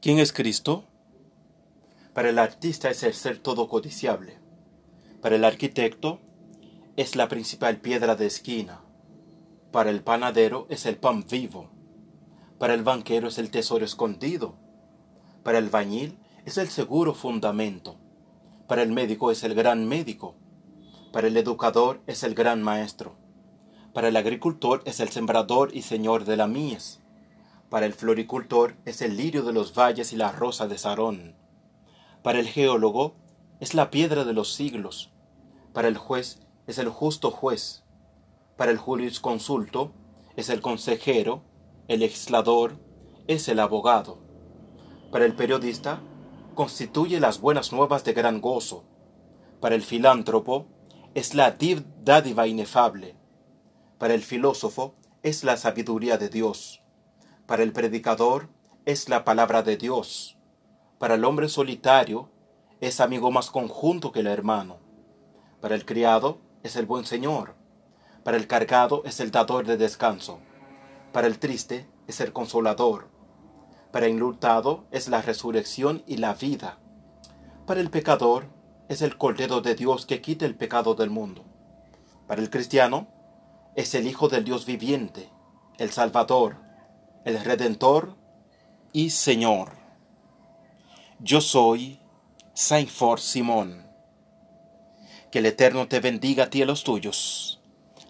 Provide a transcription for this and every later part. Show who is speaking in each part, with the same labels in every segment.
Speaker 1: ¿Quién es Cristo? Para el artista es el ser todo codiciable. Para el arquitecto es la principal piedra de esquina. Para el panadero es el pan vivo. Para el banquero es el tesoro escondido. Para el bañil es el seguro fundamento. Para el médico es el gran médico. Para el educador es el gran maestro. Para el agricultor es el sembrador y señor de la mies. Para el floricultor es el lirio de los valles y la rosa de Sarón. Para el geólogo es la piedra de los siglos. Para el juez es el justo juez. Para el jurisconsulto es el consejero, el legislador es el abogado. Para el periodista constituye las buenas nuevas de gran gozo. Para el filántropo es la dádiva inefable. Para el filósofo es la sabiduría de Dios. Para el predicador es la palabra de Dios. Para el hombre solitario es amigo más conjunto que el hermano. Para el criado es el buen Señor. Para el cargado es el dador de descanso. Para el triste es el consolador. Para el enlutado es la resurrección y la vida. Para el pecador es el Cordero de Dios que quita el pecado del mundo. Para el cristiano es el Hijo del Dios viviente, el Salvador, el Redentor y Señor. Yo soy Saint For Simón. Que el Eterno te bendiga a ti y a los tuyos.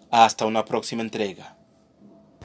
Speaker 1: Hasta una próxima entrega.